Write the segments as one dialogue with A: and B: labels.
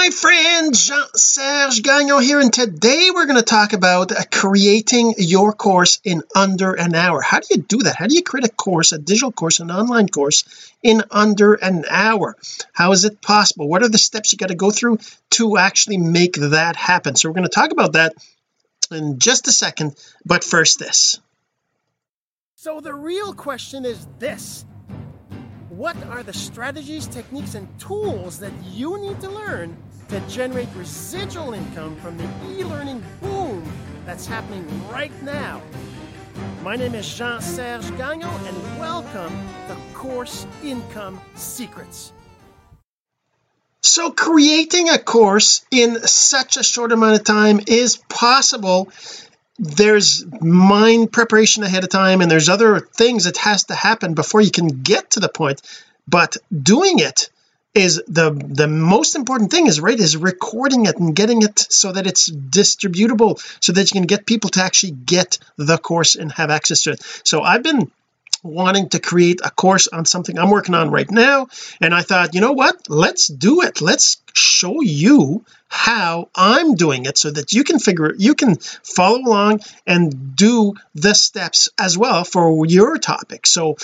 A: my friend Jean-Serge Gagnon here and today we're going to talk about creating your course in under an hour. How do you do that? How do you create a course a digital course an online course in under an hour? How is it possible? What are the steps you got to go through to actually make that happen? So we're going to talk about that in just a second but first this.
B: So the real question is this what are the strategies, techniques, and tools that you need to learn to generate residual income from the e learning boom that's happening right now? My name is Jean Serge Gagnon, and welcome to Course Income Secrets.
A: So, creating a course in such a short amount of time is possible there's mind preparation ahead of time and there's other things that has to happen before you can get to the point. But doing it is the the most important thing is right is recording it and getting it so that it's distributable so that you can get people to actually get the course and have access to it. So I've been wanting to create a course on something I'm working on right now. And I thought you know what? Let's do it. Let's show you how I'm doing it so that you can figure you can follow along and do the steps as well for your topic. So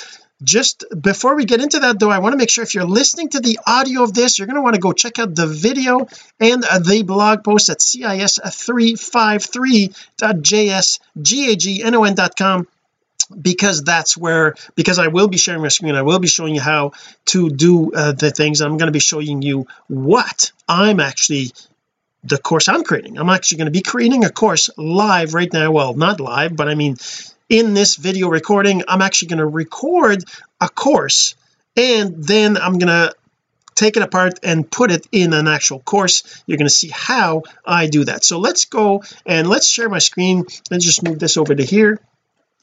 A: just before we get into that though I want to make sure if you're listening to the audio of this you're going to want to go check out the video and the blog post at cis353.jsgagnon.com because that's where because I will be sharing my screen I will be showing you how to do uh, the things I'm going to be showing you what I'm actually the course I'm creating. I'm actually going to be creating a course live right now. Well not live but I mean in this video recording I'm actually going to record a course and then I'm going to take it apart and put it in an actual course. You're going to see how I do that. So let's go and let's share my screen. Let's just move this over to here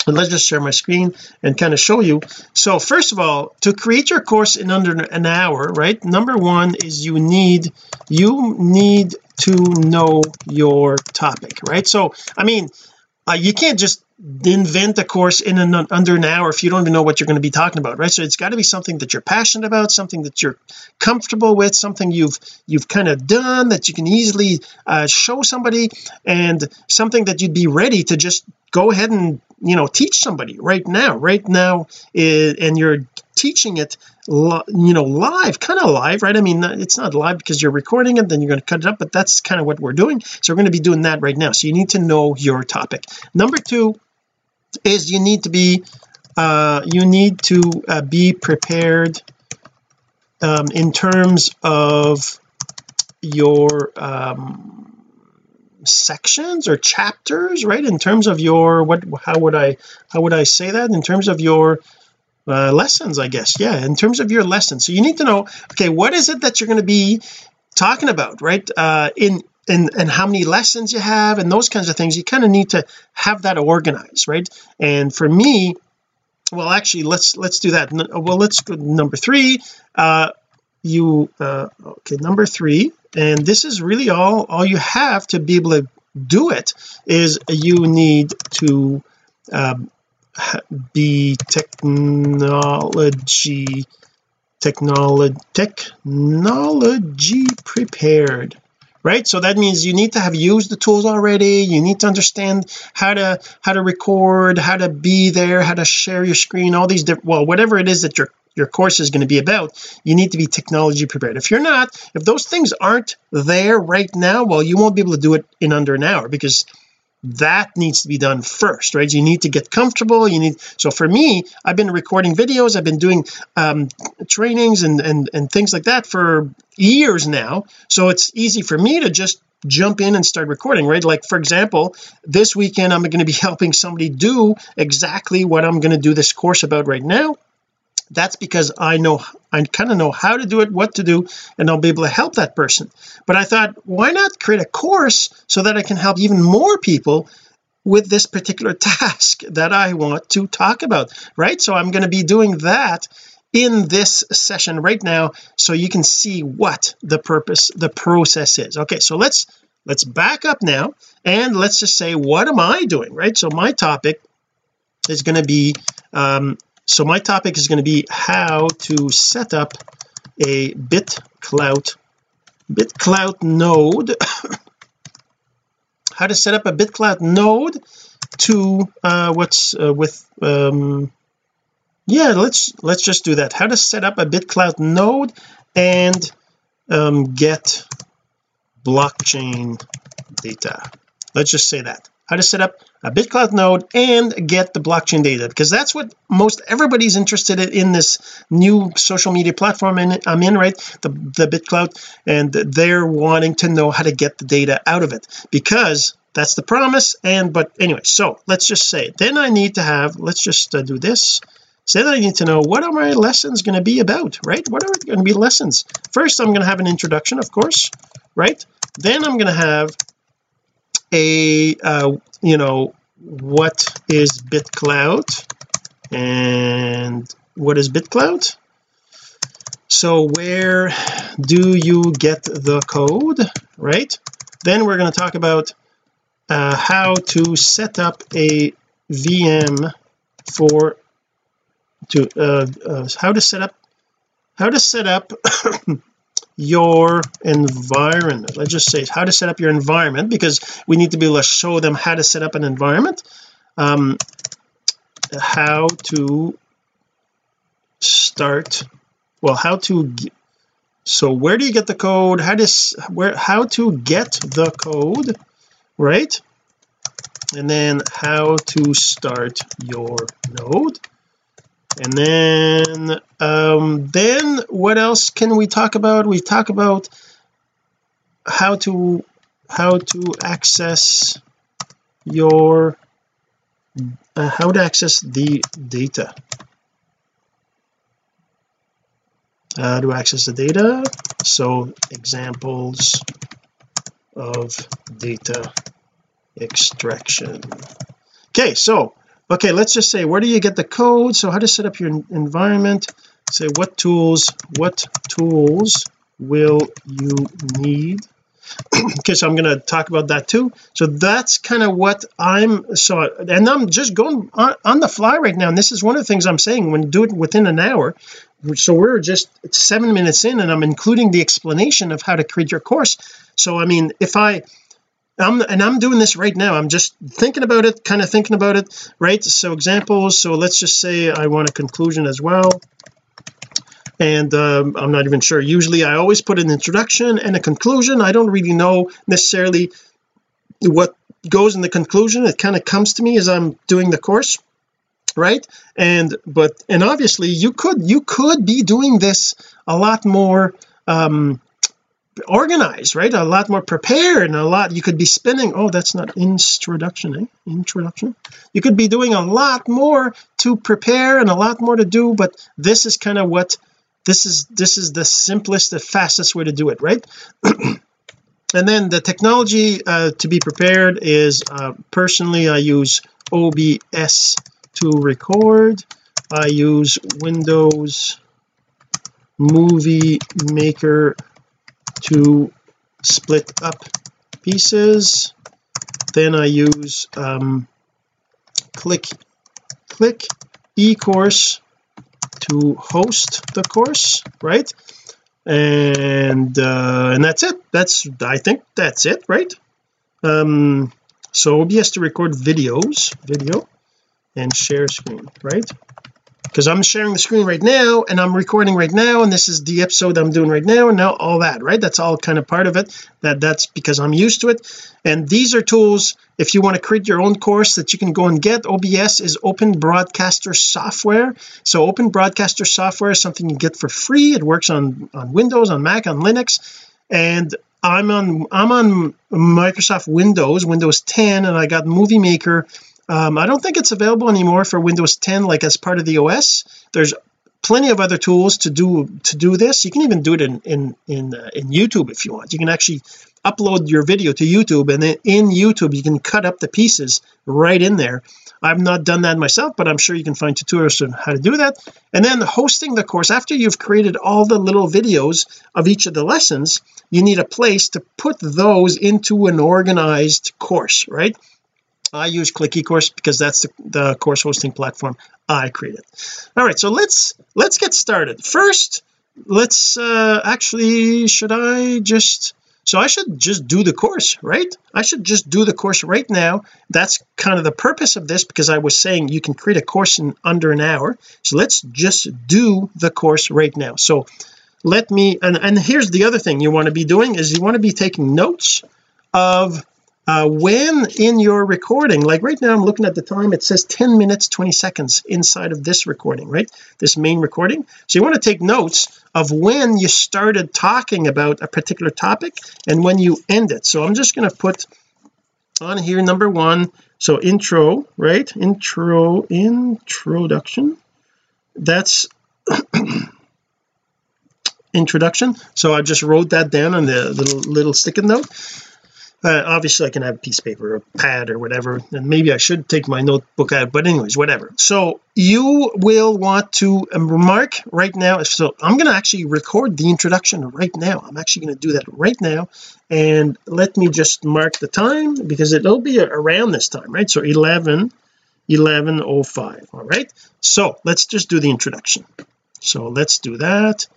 A: and let's just share my screen and kind of show you. So first of all to create your course in under an hour right number one is you need you need to know your topic right? So I mean uh, you can't just invent a course in an under an hour if you don't even know what you're going to be talking about right? So it's got to be something that you're passionate about something that you're comfortable with something you've you've kind of done that you can easily uh, show somebody and something that you'd be ready to just go ahead and you know teach somebody right now. Right now eh, and you're teaching it you know live kind of live right? I mean it's not live because you're recording it then you're going to cut it up but that's kind of what we're doing. So we're going to be doing that right now. So you need to know your topic. Number two is you need to be uh you need to uh, be prepared um in terms of your um sections or chapters right in terms of your what how would I how would I say that? In terms of your uh, lessons I guess. Yeah in terms of your lessons. So you need to know okay what is it that you're going to be talking about right? Uh in and and how many lessons you have and those kinds of things. You kind of need to have that organized right? And for me well actually let's let's do that. Well let's go number three. Uh you uh okay number three and this is really all all you have to be able to do it is you need to um, be technology technology technology prepared right? So that means you need to have used the tools already. You need to understand how to how to record how to be there how to share your screen all these different well whatever it is that your your course is going to be about you need to be technology prepared. If you're not if those things aren't there right now well you won't be able to do it in under an hour because that needs to be done first right? You need to get comfortable you need so for me I've been recording videos I've been doing um trainings and and and things like that for years now so it's easy for me to just jump in and start recording right? Like for example this weekend I'm going to be helping somebody do exactly what I'm going to do this course about right now that's because I know I kind of know how to do it what to do and I'll be able to help that person. But I thought why not create a course so that I can help even more people with this particular task that I want to talk about right? So I'm going to be doing that in this session right now so you can see what the purpose the process is. Okay so let's let's back up now and let's just say what am I doing right? So my topic is going to be um so my topic is going to be how to set up a BitClout bitclout node. How to set up a bitclout node to uh what's uh, with um yeah let's let's just do that. How to set up a bitclout node and um, get blockchain data. Let's just say that how to set up a bitclout node and get the blockchain data because that's what most everybody's interested in, in this new social media platform and I'm in right? The the bitclout and they're wanting to know how to get the data out of it because that's the promise and but anyway so let's just say then I need to have let's just uh, do this. So then I need to know what are my lessons going to be about right? What are going to be lessons? First I'm going to have an introduction of course right? Then I'm going to have a uh, you know what is bitclout and what is bitclout so where do you get the code right? Then we're going to talk about uh, how to set up a VM for to uh, uh, how to set up how to set up your environment. Let's just say how to set up your environment because we need to be able to show them how to set up an environment. Um how to start well how to so where do you get the code? How does where how to get the code right? And then how to start your node and then um then what else can we talk about? We talk about how to how to access your uh, how to access the data. Uh, to access the data? So examples of data extraction. Okay so okay let's just say where do you get the code? So how to set up your environment? Say what tools what tools will you need? Okay so I'm going to talk about that too. So that's kind of what I'm so and I'm just going on, on, the fly right now and this is one of the things I'm saying when do it within an hour so we're just seven minutes in and I'm including the explanation of how to create your course. So I mean if I I'm and I'm doing this right now. I'm just thinking about it kind of thinking about it right? So examples so let's just say I want a conclusion as well. And um, I'm not even sure. Usually I always put an introduction and a conclusion. I don't really know necessarily what goes in the conclusion. It kind of comes to me as I'm doing the course right? And but and obviously you could you could be doing this a lot more um organized right? A lot more prepared and a lot you could be spending oh that's not introduction eh? introduction? You could be doing a lot more to prepare and a lot more to do but this is kind of what this is this is the simplest the fastest way to do it right? And then the technology uh, to be prepared is uh, personally I use OBS to record. I use Windows Movie Maker to split up pieces. Then I use um, click click eCourse to host the course right? And uh, and that's it. That's I think that's it right? Um so OBS to record videos video and share screen right because I'm sharing the screen right now and I'm recording right now and this is the episode I'm doing right now and now all that right? That's all kind of part of it that that's because I'm used to it. And these are tools if you want to create your own course that you can go and get OBS is open broadcaster software. So open broadcaster software is something you get for free. It works on on Windows on Mac on Linux and I'm on I'm on Microsoft Windows Windows 10 and I got Movie Maker um, I don't think it's available anymore for Windows 10 like as part of the OS there's plenty of other tools to do to do this. You can even do it in in in, uh, in YouTube if you want. You can actually upload your video to YouTube and then in YouTube you can cut up the pieces right in there. I've not done that myself but I'm sure you can find tutorials on how to do that. And then hosting the course after you've created all the little videos of each of the lessons you need a place to put those into an organized course right I use Click eCourse because that's the, the course hosting platform I created. All right so let's let's get started. First let's uh actually should I just so I should just do the course right? I should just do the course right now. That's kind of the purpose of this because I was saying you can create a course in under an hour. So let's just do the course right now. So let me and, and here's the other thing you want to be doing is you want to be taking notes of uh, when in your recording like right now I'm looking at the time it says 10 minutes 20 seconds inside of this recording right? This main recording. So you want to take notes of when you started talking about a particular topic and when you end it. So I'm just going to put on here number one so intro right? Intro introduction. That's introduction. So I just wrote that down on the little little sticky note uh, obviously I can have a piece of paper or a pad or whatever and maybe I should take my notebook out but anyways whatever. So you will want to um, remark right now so I'm going to actually record the introduction right now. I'm actually going to do that right now and let me just mark the time because it'll be around this time right? So 11 1105 all right? So let's just do the introduction. So let's do that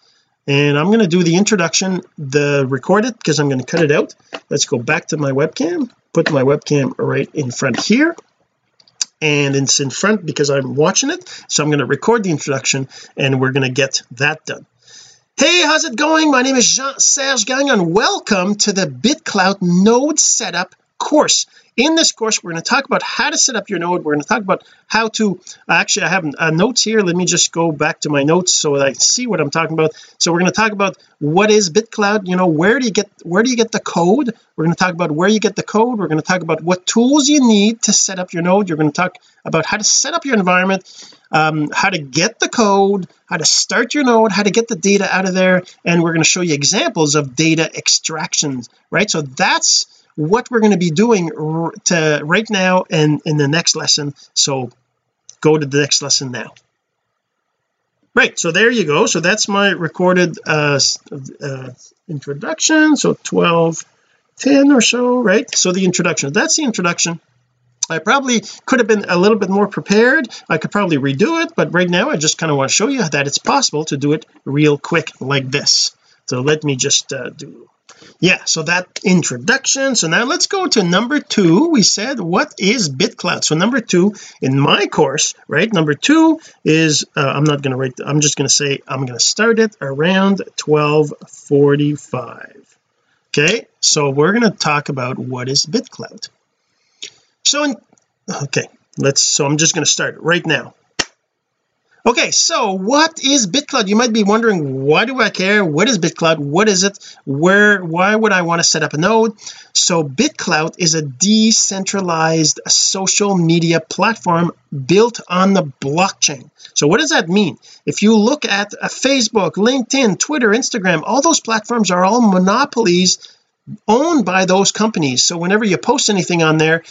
A: and I'm going to do the introduction the record it because I'm going to cut it out. Let's go back to my webcam put my webcam right in front here and it's in front because I'm watching it. So I'm going to record the introduction and we're going to get that done. Hey how's it going? My name is Jean-Serge Gagnon. Welcome to the BitClout node setup course in this course we're going to talk about how to set up your node. We're going to talk about how to actually I have uh, notes here. Let me just go back to my notes so that I see what I'm talking about. So we're going to talk about what is BitClout you know where do you get where do you get the code? We're going to talk about where you get the code. We're going to talk about what tools you need to set up your node. You're going to talk about how to set up your environment um, how to get the code how to start your node how to get the data out of there and we're going to show you examples of data extractions right? So that's what we're going to be doing to right now and in the next lesson. So go to the next lesson now. Right so there you go. So that's my recorded uh, uh introduction. So 12 10 or so right? So the introduction. That's the introduction. I probably could have been a little bit more prepared. I could probably redo it but right now I just kind of want to show you that it's possible to do it real quick like this. So let me just uh, do yeah so that introduction. So now let's go to number two. We said what is bitclout? So number two in my course right number two is uh, I'm not going to write I'm just going to say I'm going to start it around 1245 okay so we're going to talk about what is bitclout. So in okay let's so I'm just going to start right now okay so what is BitClout you might be wondering why do I care? What is BitClout what is it? Where why would I want to set up a node? So BitClout is a decentralized social media platform built on the blockchain. So what does that mean? If you look at a Facebook LinkedIn Twitter Instagram all those platforms are all monopolies owned by those companies. So whenever you post anything on there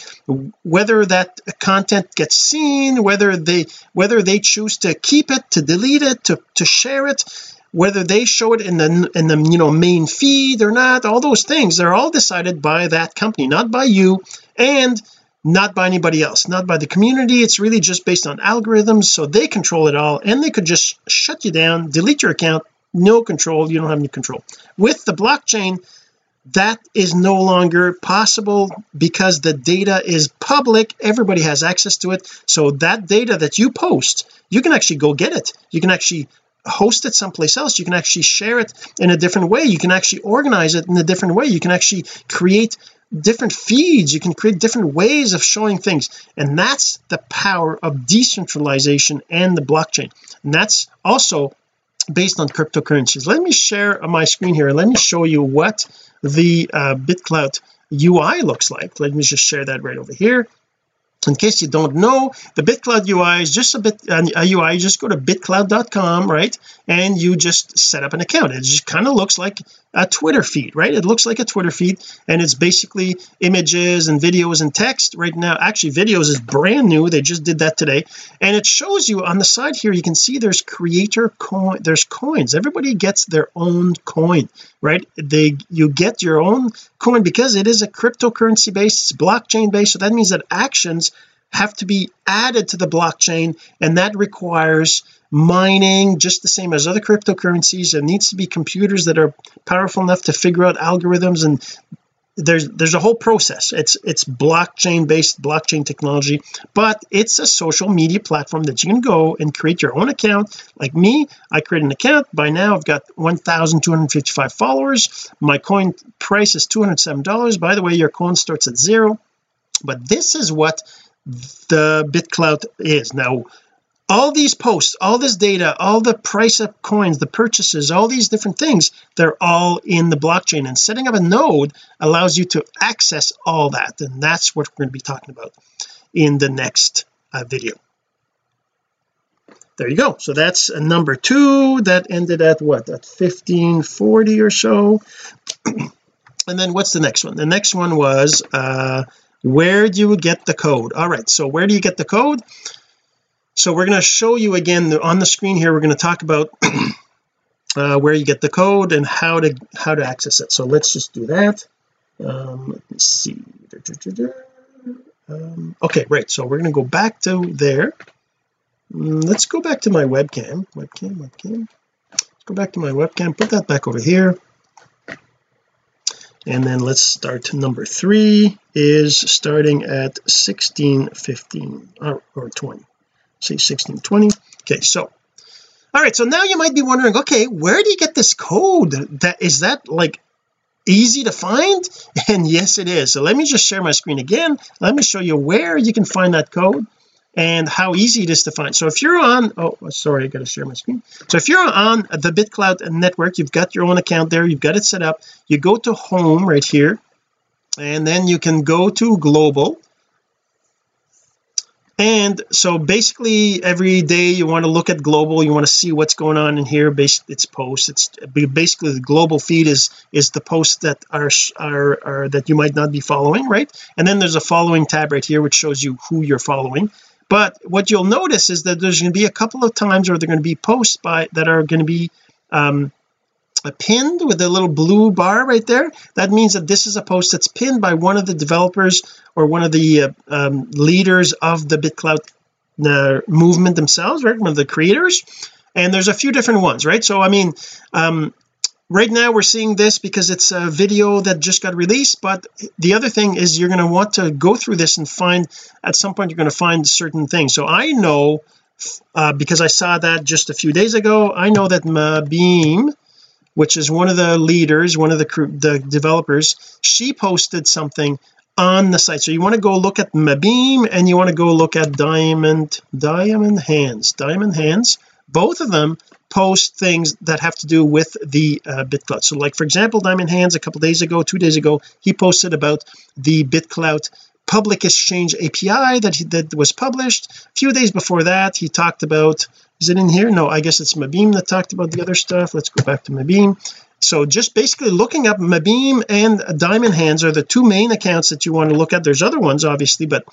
A: whether that content gets seen whether they whether they choose to keep it to delete it to, to share it whether they show it in the in the you know main feed or not all those things they're all decided by that company not by you and not by anybody else not by the community. It's really just based on algorithms so they control it all and they could just shut you down delete your account no control you don't have any control. With the blockchain that is no longer possible because the data is public. Everybody has access to it. So that data that you post you can actually go get it. You can actually host it someplace else. You can actually share it in a different way. You can actually organize it in a different way. You can actually create different feeds. You can create different ways of showing things. And that's the power of decentralization and the blockchain. And that's also based on cryptocurrencies. Let me share my screen here. Let me show you what the uh, BitClout UI looks like. Let me just share that right over here. In case you don't know the BitClout UI is just a bit a UI just go to bitclout.com right? And you just set up an account. It just kind of looks like a Twitter feed right? It looks like a Twitter feed and it's basically images and videos and text right now. Actually videos is brand new. They just did that today. And it shows you on the side here you can see there's creator coin there's coins. Everybody gets their own coin right? They you get your own coin because it is a cryptocurrency based it's blockchain based. So that means that actions have to be added to the blockchain and that requires mining just the same as other cryptocurrencies. There needs to be computers that are powerful enough to figure out algorithms and there's there's a whole process. It's it's blockchain based blockchain technology but it's a social media platform that you can go and create your own account. Like me I create an account. By now I've got 1255 followers. My coin price is $207 by the way your coin starts at zero. But this is what the BitClout is. Now all these posts all this data all the price of coins the purchases all these different things they're all in the blockchain. And setting up a node allows you to access all that. And that's what we're going to be talking about in the next uh, video. There you go. So that's a number two that ended at what? At 1540 or so. And then what's the next one? The next one was uh where do you get the code? All right. So where do you get the code so we're going to show you again on the screen here we're going to talk about uh, where you get the code and how to how to access it. So let's just do that. Um, let me see. Um, okay right so we're going to go back to there. Mm, let's go back to my webcam. Webcam webcam. Let's go back to my webcam put that back over here. And then let's start. Number three is starting at 1615 or, or 20 say 1620 okay so all right so now you might be wondering okay where do you get this code? That is that like easy to find? And yes it is. So let me just share my screen again. Let me show you where you can find that code and how easy it is to find. So if you're on oh sorry I got to share my screen. So if you're on the BitClout network you've got your own account there you've got it set up. You go to home right here and then you can go to global and so basically every day you want to look at global you want to see what's going on in here based it's posts it's basically the global feed is is the posts that are, are are that you might not be following right? And then there's a following tab right here which shows you who you're following. But what you'll notice is that there's going to be a couple of times where they're going to be posts by that are going to be um pinned with a little blue bar right there. That means that this is a post that's pinned by one of the developers or one of the uh, um, leaders of the BitClout uh, movement themselves right? One of the creators. And there's a few different ones right? So I mean um, right now we're seeing this because it's a video that just got released but the other thing is you're going to want to go through this and find at some point you're going to find certain things. So I know uh, because I saw that just a few days ago I know that maebeam which is one of the leaders one of the the developers she posted something on the site. So you want to go look at maebeam and you want to go look at Diamond Diamond Hands Diamond Hands. Both of them post things that have to do with the uh, BitClout so like for example Diamond Hands a couple days ago two days ago he posted about the BitClout public exchange API that he, that was published. A few days before that he talked about is it in here? No I guess it's maebeam that talked about the other stuff. Let's go back to maebeam. So just basically looking up maebeam and Diamond Hands are the two main accounts that you want to look at. There's other ones obviously but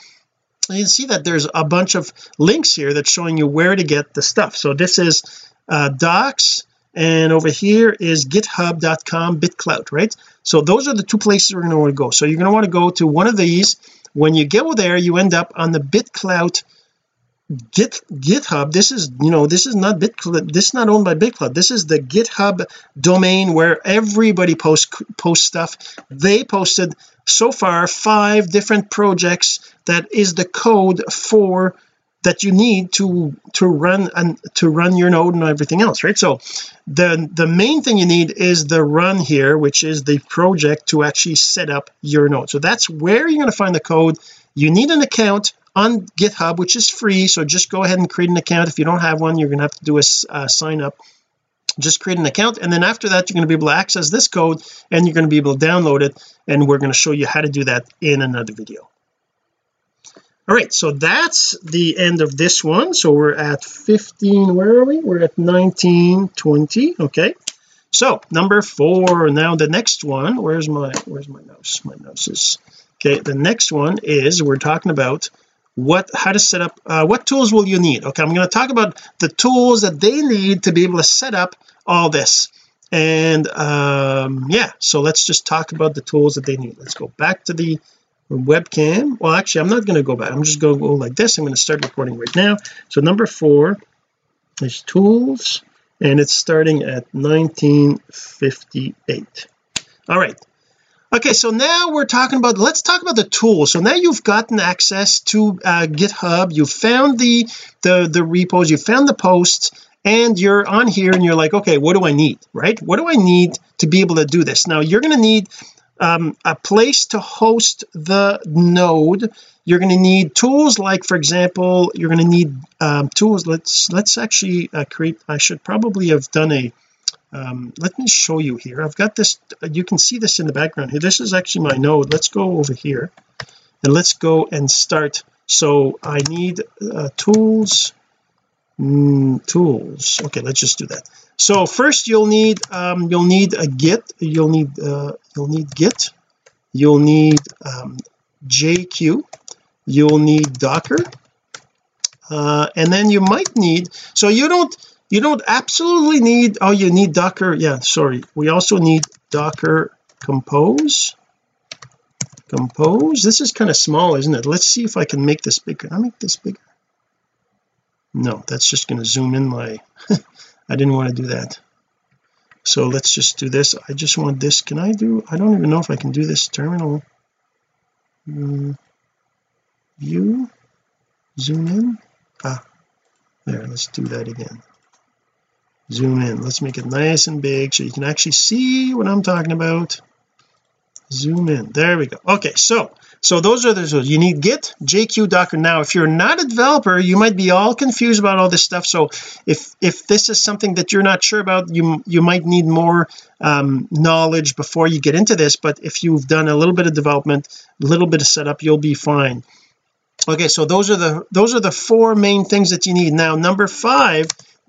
A: you can see that there's a bunch of links here that's showing you where to get the stuff. So this is uh, docs and over here is github.com bitclout right? So those are the two places we're going to want to go. So you're going to want to go to one of these. When you go there you end up on the bitclout git github this is you know this is not bitclout this is not owned by bitclout this is the github domain where everybody posts post stuff. They posted so far five different projects that is the code for that you need to to run and to run your node and everything else right? So the the main thing you need is the run here which is the project to actually set up your node. So that's where you're going to find the code. You need an account on github which is free so just go ahead and create an account. If you don't have one you're going to have to do a uh, sign up. Just create an account and then after that you're going to be able to access this code and you're going to be able to download it and we're going to show you how to do that in another video. All right so that's the end of this one. So we're at 15 where are we? We're at 19 20 okay. So number four. Now the next one where's my where's my mouse? My mouse is okay the next one is we're talking about what how to set up uh, what tools will you need? Okay I'm going to talk about the tools that they need to be able to set up all this. And um yeah so let's just talk about the tools that they need. Let's go back to the webcam. Well actually I'm not going to go back. I'm just going to go like this. I'm going to start recording right now. So number four is tools and it's starting at 1958 all right okay so now we're talking about let's talk about the tools. So now you've gotten access to uh, github you found the the the repos you found the posts and you're on here and you're like okay what do I need right? What do I need to be able to do this? Now you're going to need um, a place to host the node. You're going to need tools like for example you're going to need um, tools let's let's actually uh, create I should probably have done a um, let me show you here. I've got this you can see this in the background here. This is actually my node. Let's go over here and let's go and start. So I need uh, tools. Mm, tools. Okay let's just do that. So first you'll need um, you'll need a git. You'll need uh, you'll need git. You'll need um, jq you'll need docker. Uh, and then you might need so you don't you don't absolutely need oh you need docker. Yeah sorry. We also need docker compose. Compose? This is kind of small isn't it? Let's see if I can make this bigger. Can I make this bigger? No that's just going to zoom in my I didn't want to do that. So let's just do this. I just want this. Can I do I don't even know if I can do this terminal. Mm, view. Zoom in. Ah there let's do that again zoom in. Let's make it nice and big so you can actually see what I'm talking about. Zoom in. There we go. Okay so so those are the so you need git jq docker. Now if you're not a developer you might be all confused about all this stuff. So if if this is something that you're not sure about you you might need more um, knowledge before you get into this. But if you've done a little bit of development a little bit of setup you'll be fine. Okay so those are the those are the four main things that you need. Now number five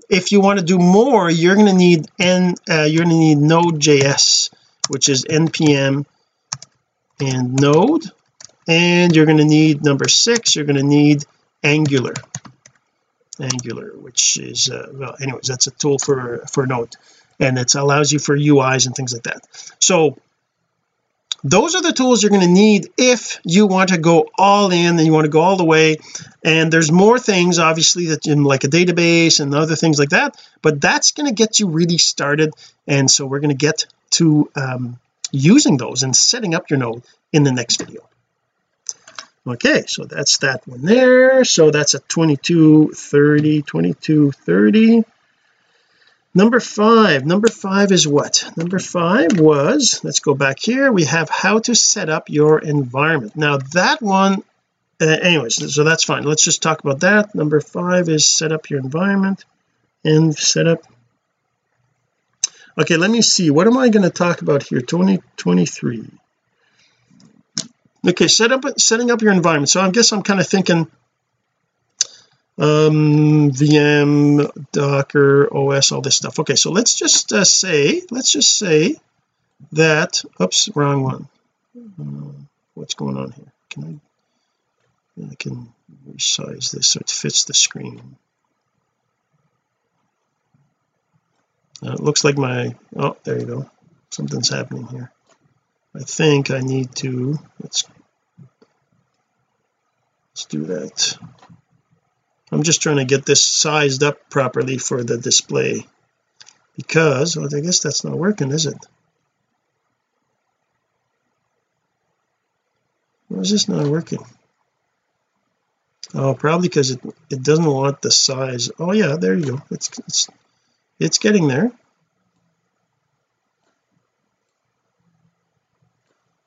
A: if you want to do more you're going to need n uh, you're going to need node.js which is npm and node and you're going to need number six you're going to need angular. Angular which is uh, well anyways that's a tool for for node and it allows you for UIs and things like that. So those are the tools you're going to need if you want to go all in and you want to go all the way. And there's more things obviously that in like a database and other things like that but that's going to get you really started. And so we're going to get to um, using those and setting up your node in the next video. Okay so that's that one there. So that's a 2230 2230 number five number five is what? Number five was let's go back here we have how to set up your environment. Now that one uh, anyways so that's fine. Let's just talk about that. Number five is set up your environment and set up. Okay let me see. What am I going to talk about here? 2023 okay set up setting up your environment. So I guess I'm kind of thinking um VM Docker OS all this stuff. Okay so let's just uh, say let's just say that oops wrong one. Uh, what's going on here? Can I I can resize this so it fits the screen. Uh, it looks like my oh there you go. Something's happening here. I think I need to let's let's do that I'm just trying to get this sized up properly for the display. Because well, I guess that's not working is it? Why is this not working? Oh probably because it it doesn't want the size. Oh yeah there you go. It's it's it's getting there.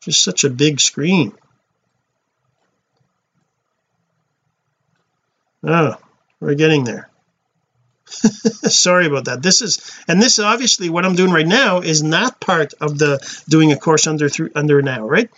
A: Just such a big screen oh we're getting there. Sorry about that. This is and this obviously what I'm doing right now is not part of the doing a course under through under now right?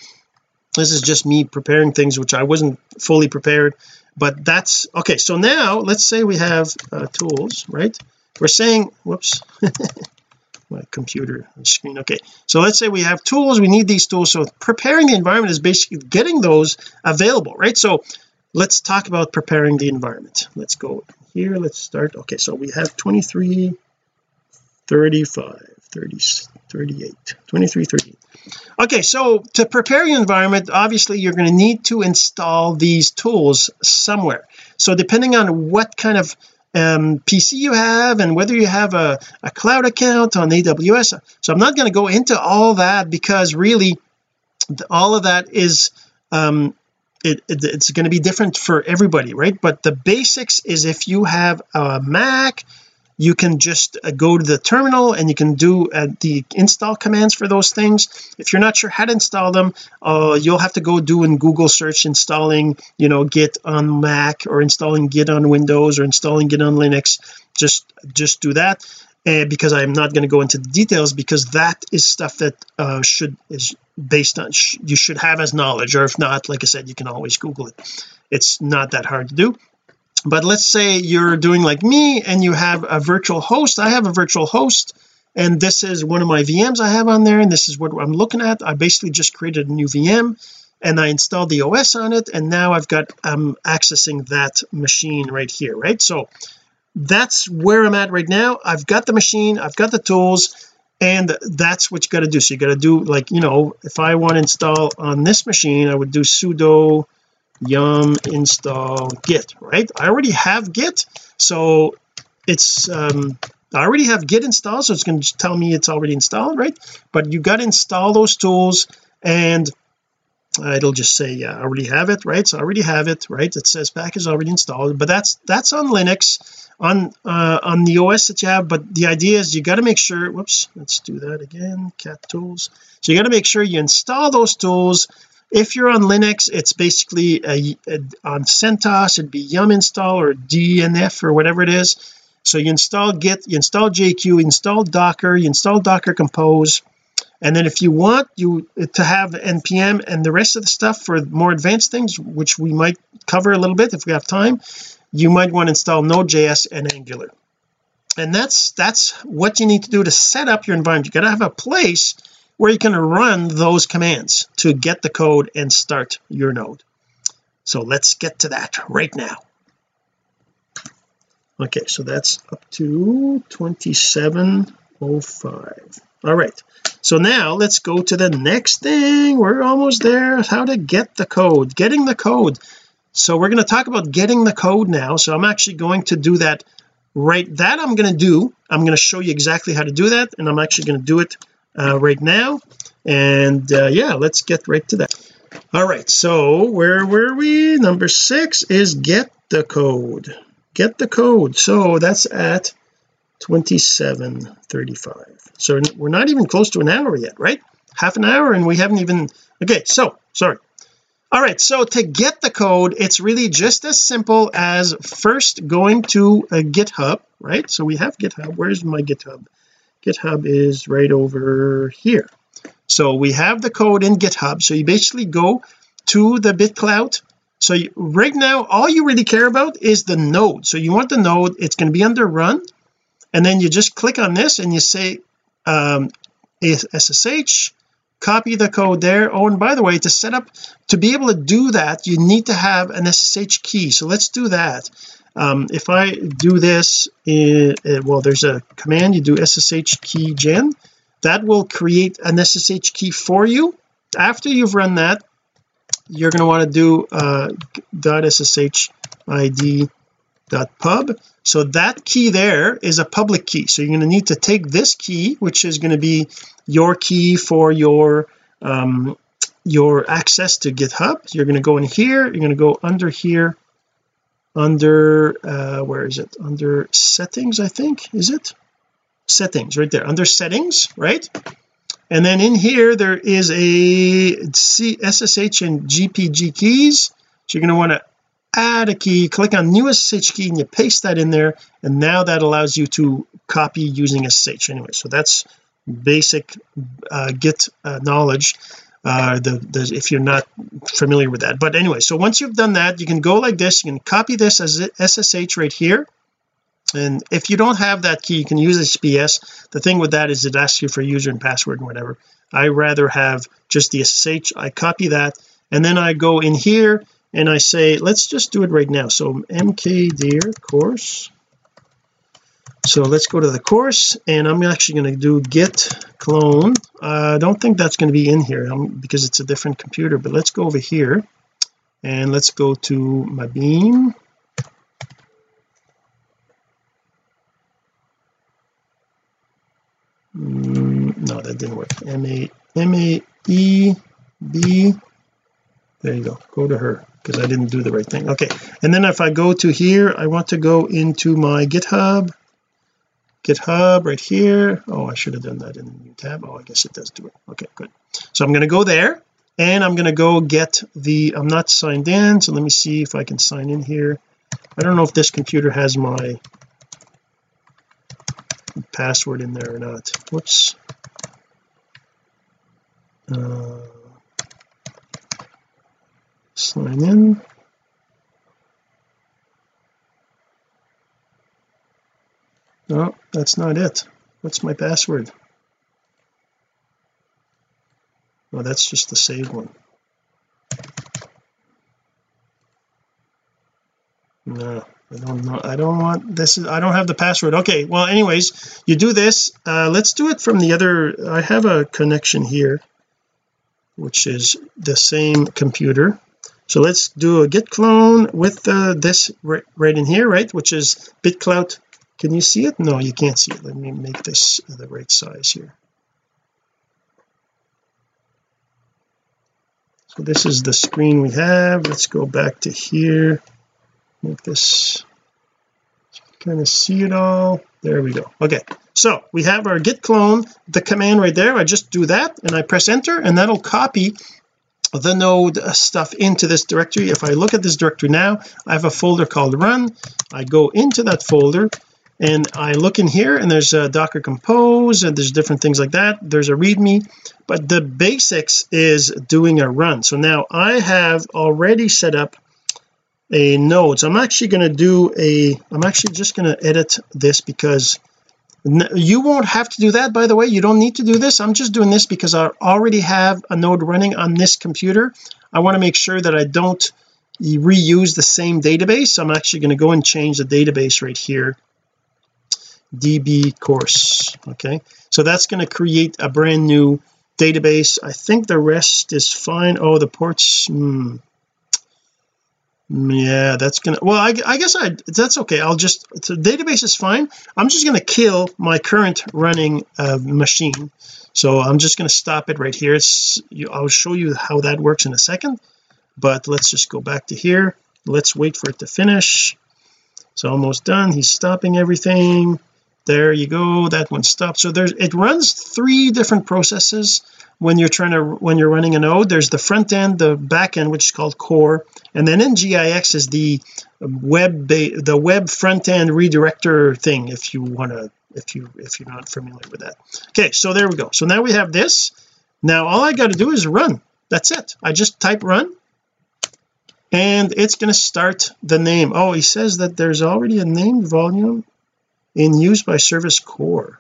A: This is just me preparing things which I wasn't fully prepared but that's okay so now let's say we have uh, tools right? We're saying whoops my computer screen okay. So let's say we have tools we need these tools. So preparing the environment is basically getting those available right? So let's talk about preparing the environment. Let's go here. Let's start. Okay so we have 23 35 30 38 23 38 okay so to prepare your environment obviously you're going to need to install these tools somewhere. So depending on what kind of um, PC you have and whether you have a, a cloud account on AWS so I'm not going to go into all that because really all of that is um, it, it, it's going to be different for everybody right? But the basics is if you have a Mac you can just uh, go to the terminal and you can do uh, the install commands for those things. If you're not sure how to install them uh, you'll have to go do in Google search installing you know git on Mac or installing git on Windows or installing git on Linux. Just just do that uh, because I'm not going to go into the details because that is stuff that uh, should is based on sh you should have as knowledge or if not like I said you can always google it. It's not that hard to do. But let's say you're doing like me and you have a virtual host. I have a virtual host and this is one of my VMs I have on there and this is what I'm looking at. I basically just created a new VM and I installed the OS on it and now I've got I'm accessing that machine right here right? So that's where I'm at right now. I've got the machine I've got the tools and that's what you got to do. So you got to do like you know if I want to install on this machine I would do sudo yum install git right? I already have git so it's um I already have git installed so it's going to tell me it's already installed right? But you got to install those tools and uh, it'll just say yeah I already have it right? So I already have it right? It says package already installed but that's that's on Linux on uh, on the OS that you have but the idea is you got to make sure whoops let's do that again cat tools. So you got to make sure you install those tools. If you're on Linux it's basically a, a, on CentOS it'd be yum install or dnf or whatever it is. So you install git you install jq you install docker you install docker compose. And then if you want you to have npm and the rest of the stuff for more advanced things which we might cover a little bit if we have time you might want to install node.js and angular. And that's that's what you need to do to set up your environment. You got to have a place where you can run those commands to get the code and start your node. So let's get to that right now. Okay so that's up to 2705 all right so now let's go to the next thing. We're almost there. How to get the code. Getting the code so we're going to talk about getting the code now. So I'm actually going to do that right that I'm going to do I'm going to show you exactly how to do that and I'm actually going to do it uh, right now. And uh, yeah let's get right to that. All right so where were we? Number six is get the code. Get the code. So that's at 2735 so we're not even close to an hour yet right? Half an hour and we haven't even okay so sorry all right so to get the code it's really just as simple as first going to a github right? So we have github. Where's my github? Github is right over here. So we have the code in github. So you basically go to the bitclout so you, right now all you really care about is the node. So you want the node it's going to be under run and then you just click on this and you say um SSH copy the code there. Oh and by the way to set up to be able to do that you need to have an SSH key. So let's do that. Um, if I do this in, uh, well there's a command. You do SSH key gen. That will create an SSH key for you. After you've run that you're going to want to do uh, .ssh id .pub. So that key there is a public key. So you're going to need to take this key which is going to be your key for your um your access to github. You're going to go in here. You're going to go under here. Under uh where is it? Under settings I think. Is it? Settings right there. Under settings right? And then in here there is a C SSH and GPG keys. So you're going to want to add a key click on new SSH key and you paste that in there and now that allows you to copy using SSH anyway so that's basic uh, git uh, knowledge uh the, the if you're not familiar with that. But anyway so once you've done that you can go like this. You can copy this as SSH right here. And if you don't have that key you can use HPS the thing with that is it asks you for user and password and whatever. I rather have just the SSH I copy that and then I go in here and I say let's just do it right now. So mkdir course. So let's go to the course and I'm actually going to do git clone. I don't think that's going to be in here um, because it's a different computer but let's go over here and let's go to maebeam. Mm, no that didn't work. M-a m-a-e b there you go. Go to her because I didn't do the right thing. Okay and then if I go to here I want to go into my github. Github right here. Oh I should have done that in the new tab. Oh I guess it does do it. Okay good. So I'm going to go there and I'm going to go get the I'm not signed in so let me see if I can sign in here. I don't know if this computer has my password in there or not. Whoops. Uh, sign in. No that's not it. What's my password? Oh that's just the saved one. No I don't know. I don't want this is I don't have the password. Okay well anyways you do this. Uh let's do it from the other I have a connection here which is the same computer so let's do a git clone with uh, this right, in here right which is bitclout can you see it? No you can't see it. Let me make this the right size here. So this is the screen we have. Let's go back to here. Make this kind of see it all. There we go. Okay. So we have our git clone the command right there. I just do that and I press enter and that'll copy the node uh, stuff into this directory. If I look at this directory now I have a folder called run. I go into that folder and I look in here and there's a docker compose and there's different things like that. There's a readme but the basics is doing a run. So now I have already set up a node. So I'm actually going to do a I'm actually just going to edit this because you won't have to do that by the way. You don't need to do this. I'm just doing this because I already have a node running on this computer. I want to make sure that I don't reuse the same database. I'm actually going to go and change the database right here. Db course. Okay. So that's going to create a brand new database. I think the rest is fine. Oh the ports hmm. Yeah that's gonna well I, I guess I that's okay. I'll just the database is fine. I'm just to kill my current running uh, machine. So I'm just to stop it right here. It's I'll show you how that works in a second but let's just go back to here. Let's wait for it to finish. It's almost done. He's stopping everything there you go. That one stopped. So there's it runs three different processes when you're trying to when you're running a node there's the front end the back end which is called core. And then NGINX is the web the web front end redirector thing if you want to if you if you're not familiar with that. Okay so there we go. So now we have this. Now all I got to do is run. That's it. I just type run. And it's going to start the name. Oh he says that there's already a named volume in use by service core.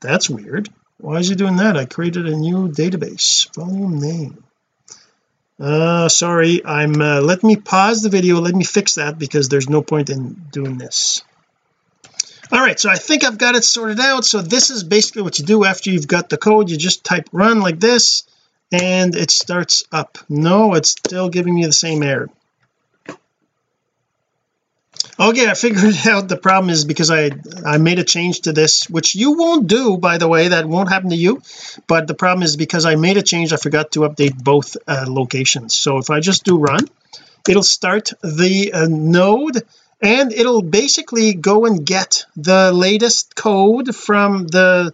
A: That's weird. Why is he doing that? I created a new database. Volume name. Uh sorry I'm uh, let me pause the video. Let me fix that because there's no point in doing this. All right so I think I've got it sorted out. So this is basically what you do after you've got the code. You just type run like this and it starts up. No it's still giving me the same error okay I figured out the problem is because I I made a change to this which you won't do by the way. That won't happen to you. But the problem is because I made a change I forgot to update both uh, locations. So if I just do run it'll start the uh, node and it'll basically go and get the latest code from the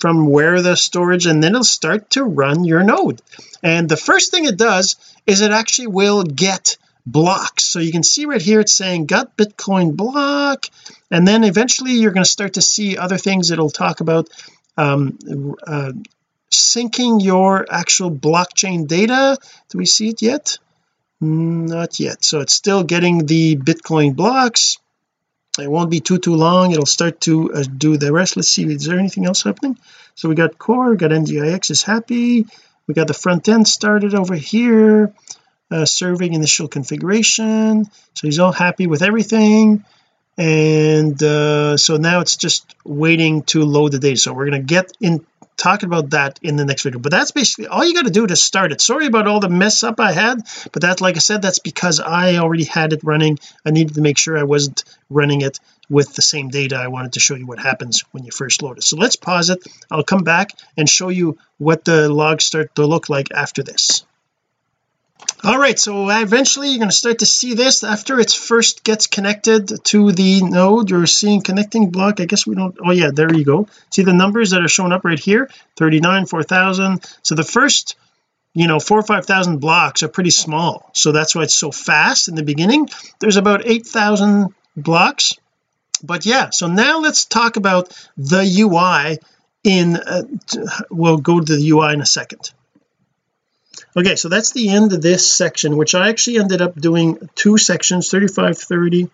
A: from where the storage and then it'll start to run your node. And the first thing it does is it actually will get blocks so you can see right here it's saying got bitcoin block and then eventually you're going to start to see other things it'll talk about um, uh, syncing your actual blockchain data. Do we see it yet? Not yet. So it's still getting the bitcoin blocks. It won't be too too long. It'll start to uh, do the rest. Let's see is there anything else happening? So we got core got NGINX is happy. We got the front end started over here uh, serving initial configuration. So he's all happy with everything. And uh, so now it's just waiting to load the data. So we're going to get in talk about that in the next video. But that's basically all you got to do to start it. Sorry about all the mess up I had but that like I said that's because I already had it running. I needed to make sure I wasn't running it with the same data. I wanted to show you what happens when you first load it. So let's pause it. I'll come back and show you what the logs start to look like after this all right so eventually you're going to start to see this after it first gets connected to the node. You're seeing connecting block. I guess we don't oh yeah there you go. See the numbers that are showing up right here? 39 4000 so the first you know four or five thousand blocks are pretty small. So that's why it's so fast in the beginning. There's about 8,000 blocks. But yeah so now let's talk about the UI in uh, we'll go to the UI in a second okay so that's the end of this section which I actually ended up doing two sections 35 30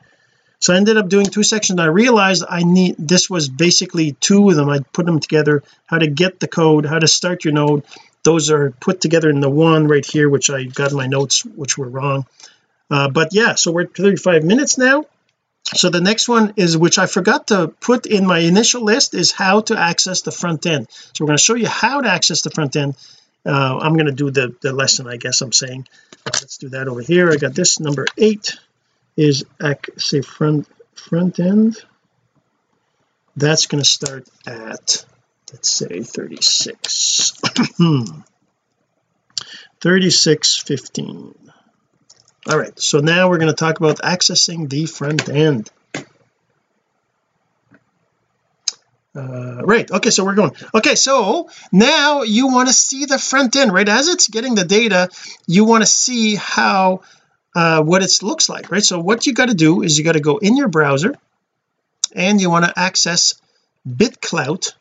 A: so I ended up doing two sections. I realized I need this was basically two of them. I put them together how to get the code how to start your node. Those are put together in the one right here which I got my notes which were wrong. Uh, but yeah so we're at 35 minutes now. So the next one is which I forgot to put in my initial list is how to access the front end. So we're going to show you how to access the front end uh, I'm going to do the the lesson I guess I'm saying. Let's do that over here. I got this. Number eight is say front front end. That's going to start at let's say 36 36 15 all right so now we're going to talk about accessing the front end uh, right. Okay so we're going. Okay so now you want to see the front end right? As it's getting the data you want to see how uh, what it looks like right? So what you got to do is you got to go in your browser and you want to access bitclout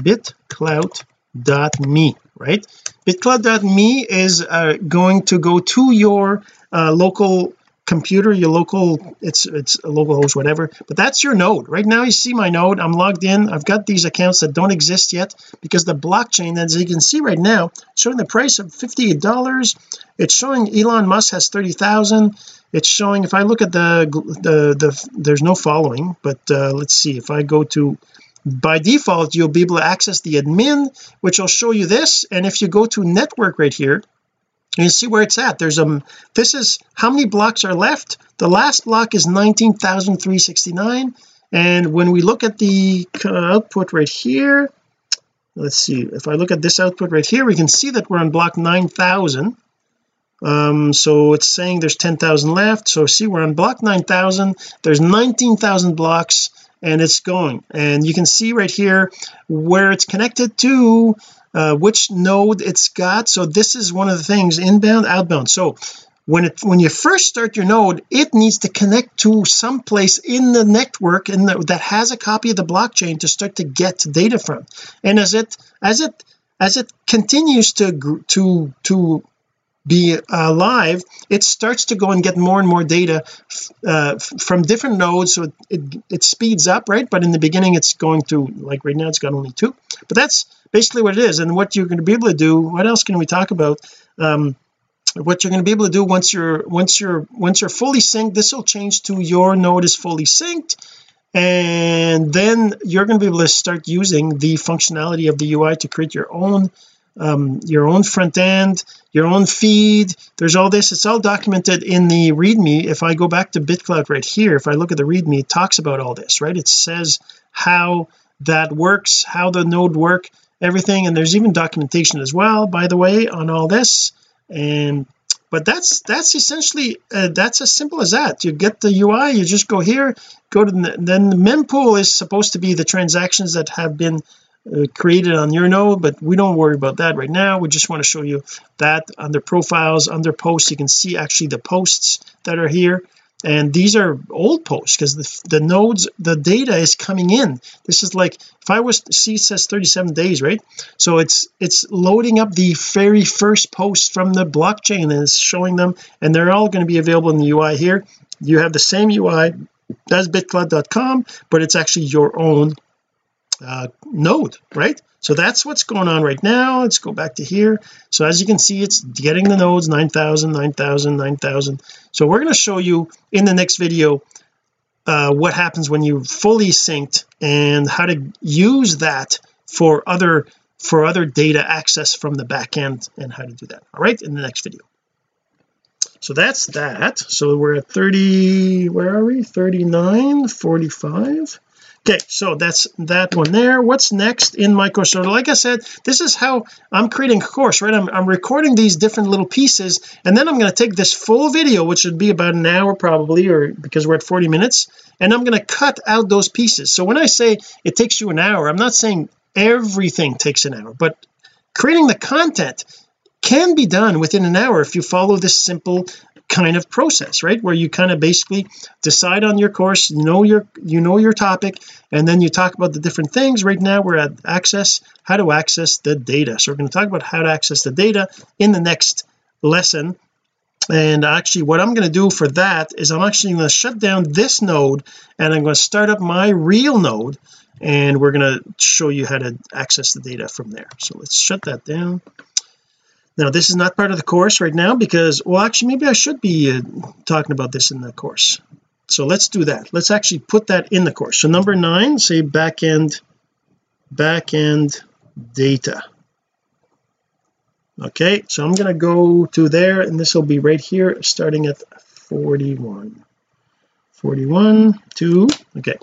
A: bitclout.me right? Bitclout.me is uh, going to go to your uh, local computer your local it's it's a local host whatever but that's your node. Right now you see my node I'm logged in I've got these accounts that don't exist yet because the blockchain as you can see right now showing the price of 58 dollars it's showing Elon Musk has 30,000 it's showing if I look at the the the there's no following but uh, let's see if I go to by default you'll be able to access the admin which will show you this and if you go to network right here you see where it's at. There's a this is how many blocks are left? The last block is 19,369 and when we look at the output right here let's see if I look at this output right here we can see that we're on block 9,000 um so it's saying there's 10,000 left. So see we're on block 9,000 there's 19,000 blocks and it's going. And you can see right here where it's connected to uh, which node it's got. So this is one of the things inbound outbound. So when it when you first start your node it needs to connect to some place in the network in the, that has a copy of the blockchain to start to get data from. And as it as it as it continues to to to be alive it starts to go and get more and more data uh, from different nodes. So it, it, it speeds up right? But in the beginning it's going to like right now it's got only two. But that's basically what it is and what you're going to be able to do what else can we talk about? Um what you're going to be able to do once you're once you're once you're fully synced this will change to your node is fully synced and then you're going to be able to start using the functionality of the UI to create your own um, your own front end your own feed. There's all this. It's all documented in the readme. If I go back to bitclout right here if I look at the readme it talks about all this right? It says how that works how the node work everything. And there's even documentation as well by the way on all this. And but that's that's essentially uh, that's as simple as that. You get the UI you just go here go to the, then the mempool is supposed to be the transactions that have been uh, created on your node but we don't worry about that right now. We just want to show you that under profiles under posts you can see actually the posts that are here and these are old posts because the, the nodes the data is coming in. This is like if I was see says 37 days right? So it's it's loading up the very first post from the blockchain and it's showing them and they're all going to be available in the UI here. You have the same UI as bitclout.com but it's actually your own uh, node right? So that's what's going on right now. Let's go back to here. So as you can see it's getting the nodes 9,000 9,000 9,000 so we're going to show you in the next video uh, what happens when you fully synced and how to use that for other for other data access from the back end and how to do that. All right in the next video. So that's that. So we're at 30 where are we? 39 45 okay so that's that one there. What's next in my course so like I said this is how I'm creating a course right? I'm, I'm recording these different little pieces and then I'm going to take this full video which would be about an hour probably or because we're at 40 minutes and I'm going to cut out those pieces. So when I say it takes you an hour I'm not saying everything takes an hour but creating the content can be done within an hour if you follow this simple kind of process right? Where you kind of basically decide on your course you know your you know your topic and then you talk about the different things. Right now we're at access how to access the data. So we're going to talk about how to access the data in the next lesson. And actually what I'm going to do for that is I'm actually going to shut down this node and I'm going to start up my real node and we're going to show you how to access the data from there. So let's shut that down now this is not part of the course right now because well actually maybe I should be uh, talking about this in the course. So let's do that. Let's actually put that in the course. So number nine say backend backend data. Okay so I'm going to go to there and this will be right here starting at 41 41 2 okay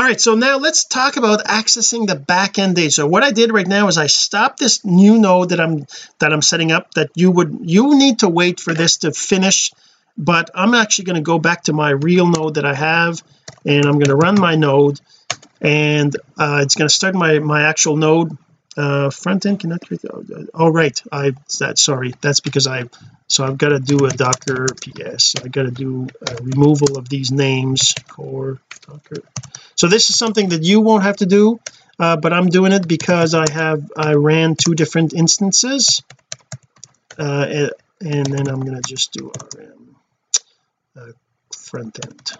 A: all right so now let's talk about accessing the backend data. So what I did right now is I stopped this new node that I'm that I'm setting up that you would you need to wait for this to finish but I'm actually going to go back to my real node that I have and I'm going to run my node and uh, it's going to start my my actual node uh front end connect with oh right I that sorry that's because I so I've got to do a docker ps I got to do a removal of these names core docker so this is something that you won't have to do uh, but I'm doing it because I have I ran two different instances. Uh, and then I'm going to just do rm uh, front end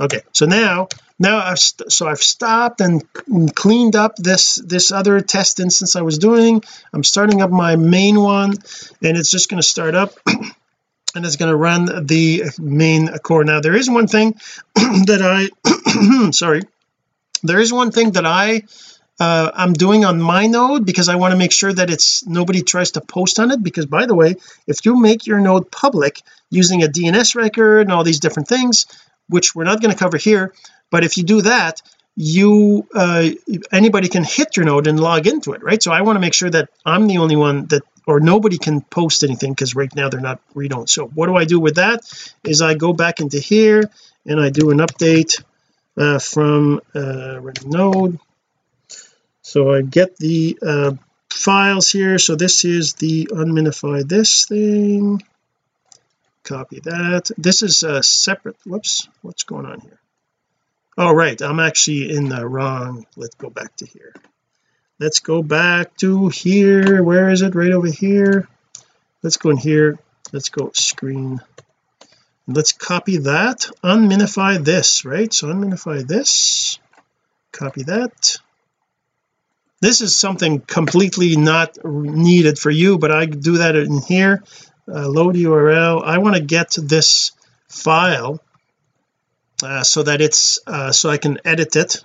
A: okay so now now I've so I've stopped and cleaned up this this other test instance I was doing. I'm starting up my main one and it's just going to start up and it's going to run the main core. Now there is one thing that I sorry there is one thing that I uh, I'm doing on my node because I want to make sure that it's nobody tries to post on it because by the way if you make your node public using a DNS record and all these different things which we're not going to cover here but if you do that you uh, anybody can hit your node and log into it right? So I want to make sure that I'm the only one that or nobody can post anything because right now they're not read-only so what do I do with that is I go back into here and I do an update uh, from uh, node. So I get the uh, files here. So this is the unminify this thing copy that. This is a separate whoops what's going on here? All oh, right I'm actually in the wrong let's go back to here. Let's go back to here where is it? Right over here. Let's go in here let's go screen. Let's copy that unminify this right? So unminify this copy that. This is something completely not needed for you but I do that in here uh, load URL I want to get this file uh, so that it's uh, so I can edit it.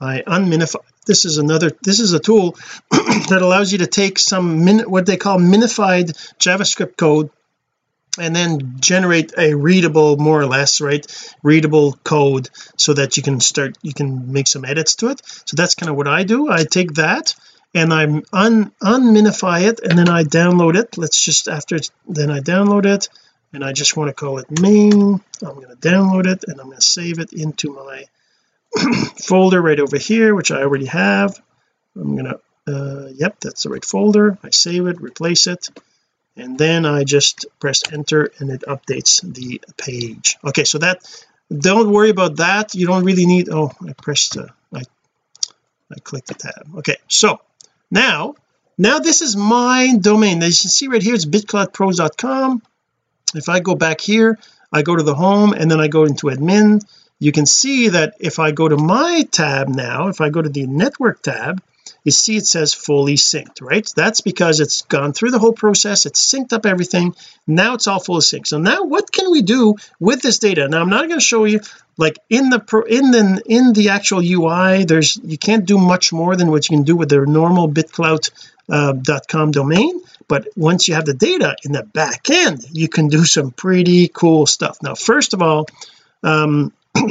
A: I unminify this is another this is a tool that allows you to take some min what they call minified JavaScript code and then generate a readable more or less right readable code so that you can start you can make some edits to it. So that's kind of what I do. I take that and I'm un unminify it and then I download it. Let's just after then I download it and I just want to call it main I'm going to download it and I'm going to save it into my folder right over here which I already have. I'm gonna uh yep that's the right folder. I save it replace it and then I just press enter and it updates the page. Okay so that don't worry about that. You don't really need oh I pressed uh, I I clicked the tab. Okay so now now this is my domain. As you can see right here it's bitcloudpros.com if I go back here I go to the home and then I go into admin. You can see that if I go to my tab now if I go to the network tab you see it says fully synced right? That's because it's gone through the whole process it's synced up everything now it's all fully synced. So now what can we do with this data? Now I'm not going to show you like in the pro in the in the actual UI there's you can't do much more than what you can do with the normal bitclout.com uh, domain but once you have the data in the back end you can do some pretty cool stuff. Now first of all um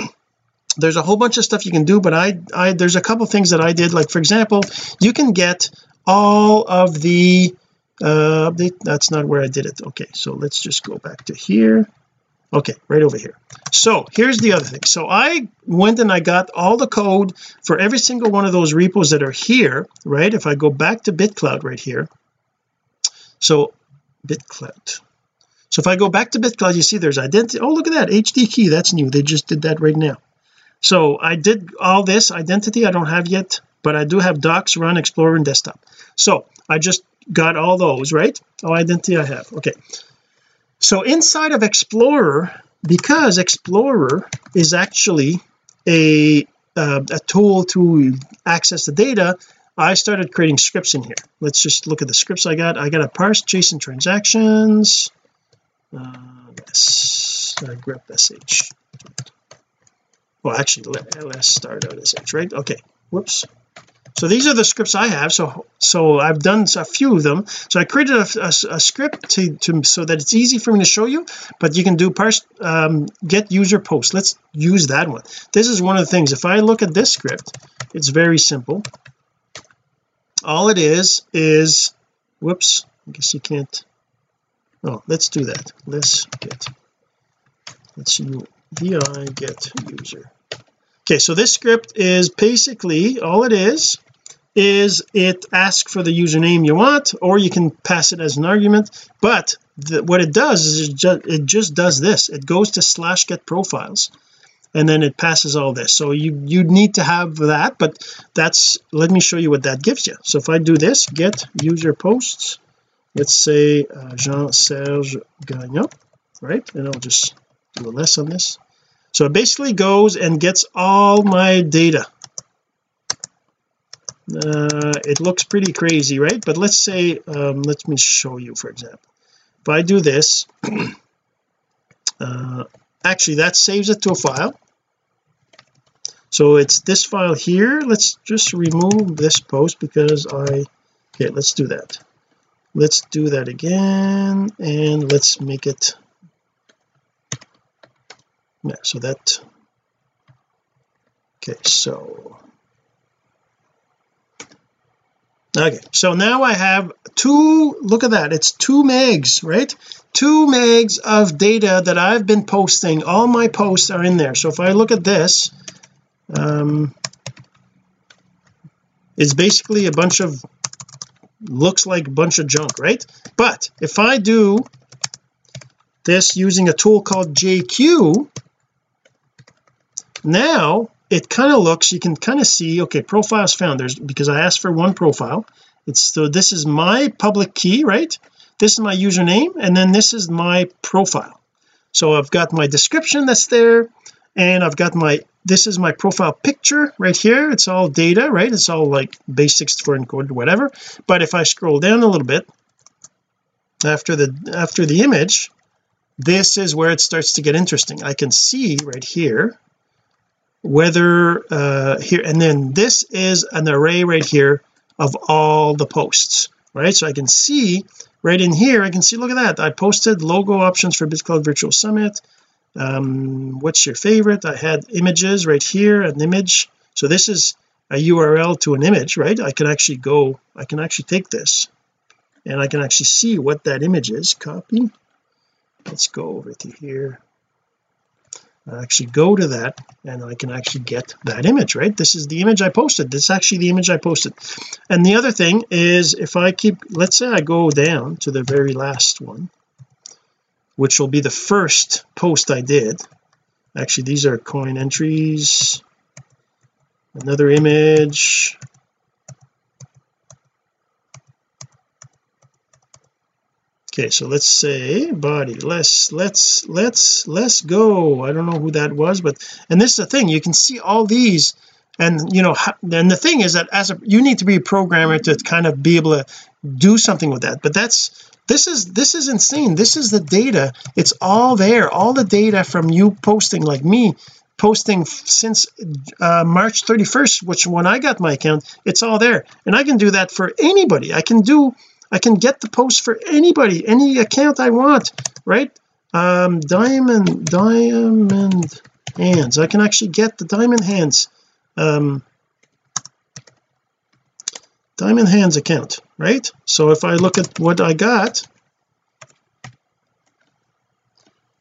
A: there's a whole bunch of stuff you can do but I I there's a couple things that I did. Like for example you can get all of the uh that's not where I did it. Okay so let's just go back to here. Okay right over here. So here's the other thing. So I went and I got all the code for every single one of those repos that are here right? If I go back to bitclout right here. So bitclout. So if I go back to bitclout you see there's identity oh look at that HD key. That's new. They just did that right now so I did all this identity I don't have yet but I do have docs run explorer and desktop. So I just got all those right? Oh identity I have. Okay. So inside of explorer because explorer is actually a uh, a tool to access the data I started creating scripts in here. Let's just look at the scripts I got. I got a parse JSON transactions. Uh, yes uh, grep sh well actually let, let's start out as h right? Okay whoops. So these are the scripts I have so so I've done a few of them. So I created a, a, a script to, to so that it's easy for me to show you but you can do parse um, get user post let's use that one. This is one of the things. If I look at this script it's very simple. All it is is whoops I guess you can't oh let's do that. Let's get let's see vi get user? Okay so this script is basically all it is is it asks for the username you want or you can pass it as an argument but the, what it does is it just, it just does this. It goes to slash get profiles and then it passes all this. So you you need to have that but that's let me show you what that gives you. So if I do this get user posts let's say uh, Jean-Serge Gagnon right? And I'll just do a less on this. So it basically goes and gets all my data. Uh, it looks pretty crazy right? But let's say um, let me show you for example. If I do this uh, actually that saves it to a file. So it's this file here. Let's just remove this post because I okay let's do that. Let's do that again and let's make it yeah so that okay so okay so now I have two look at that it's two megs right? Two megs of data that I've been posting all my posts are in there so if I look at this um it's basically a bunch of looks like a bunch of junk right? But if I do this using a tool called JQ now it kind of looks you can kind of see okay profiles found. There's because I asked for one profile. It's so this is my public key right? This is my username and then this is my profile. So I've got my description that's there and I've got my this is my profile picture right here. It's all data right? It's all like base64 encoded whatever. But if I scroll down a little bit after the after the image this is where it starts to get interesting. I can see right here whether uh here and then this is an array right here of all the posts right? So I can see right in here I can see look at that. I posted logo options for BitClout Virtual Summit. Um what's your favorite? I had images right here an image. So this is a URL to an image right? I can actually go I can actually take this and I can actually see what that image is. Copy. Let's go over to here Actually go to that and I can actually get that image right? This is the image I posted. This is actually the image I posted. And the other thing is if I keep let's say I go down to the very last one which will be the first post I did. Actually these are coin entries. Another image okay so let's say body let's let's let's let's go. I don't know who that was but and this is the thing you can see all these and you know and the thing is that as a you need to be a programmer to kind of be able to do something with that but that's this is this is insane. This is the data. It's all there. All the data from you posting like me posting since uh, March 31st which when I got my account it's all there. And I can do that for anybody. I can do I can get the post for anybody any account I want right? Um diamond diamond hands. I can actually get the diamond hands um diamond hands account right? So if I look at what I got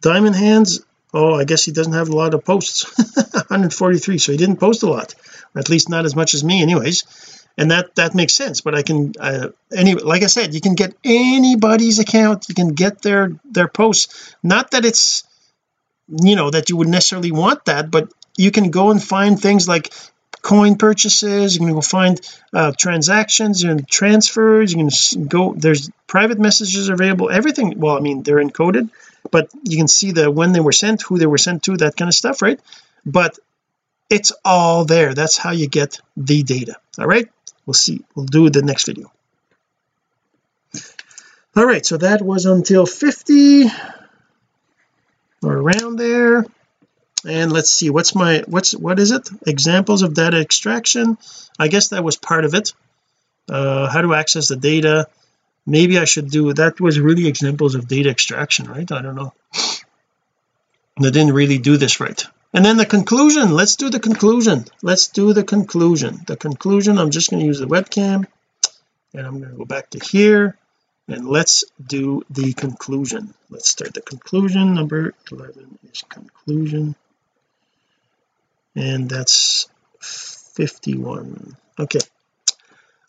A: diamond hands oh I guess he doesn't have a lot of posts. 143 so he didn't post a lot at least not as much as me anyways and that that makes sense but I can uh, any like I said you can get anybody's account you can get their their posts. Not that it's you know that you would necessarily want that but you can go and find things like coin purchases you can go find uh, transactions and transfers you can go there's private messages available everything well I mean they're encoded but you can see the when they were sent who they were sent to that kind of stuff right? But it's all there. That's how you get the data all right we'll see. We'll do the next video. All right so that was until 50 or around there. And let's see what's my what's what is it? Examples of data extraction? I guess that was part of it. Uh how to access the data? Maybe I should do that was really examples of data extraction right? I don't know. They didn't really do this right and then the conclusion. Let's do the conclusion. Let's do the conclusion. The conclusion I'm just going to use the webcam and I'm going to go back to here and let's do the conclusion. Let's start the conclusion. Number 11 is conclusion. And that's 51 okay.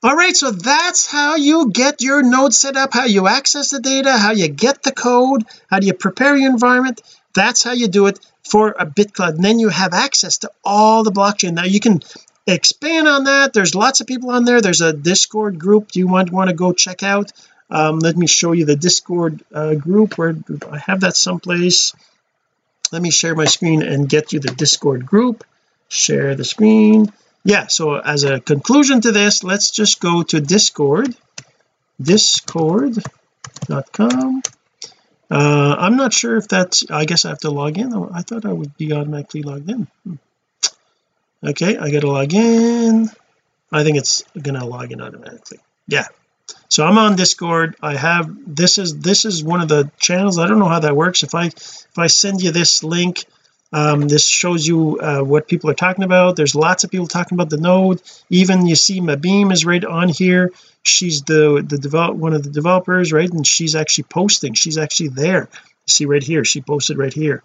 A: All right so that's how you get your node set up how you access the data how you get the code how do you prepare your environment. That's how you do it for a BitClout and then you have access to all the blockchain. Now you can expand on that. There's lots of people on there. There's a discord group you might want to go check out. Um, let me show you the discord uh, group where I have that someplace. Let me share my screen and get you the discord group. Share the screen. Yeah so as a conclusion to this let's just go to discord. Discord.com uh I'm not sure if that's I guess I have to log in. I thought I would be automatically logged in. Hmm. okay I gotta log in. I think it's gonna log in automatically. Yeah. So I'm on discord. I have this is this is one of the channels. I don't know how that works. If I if I send you this link um, this shows you uh, what people are talking about. There's lots of people talking about the node. Even you see maebeam is right on here. She's the the develop one of the developers right? And she's actually posting. She's actually there. See right here. She posted right here.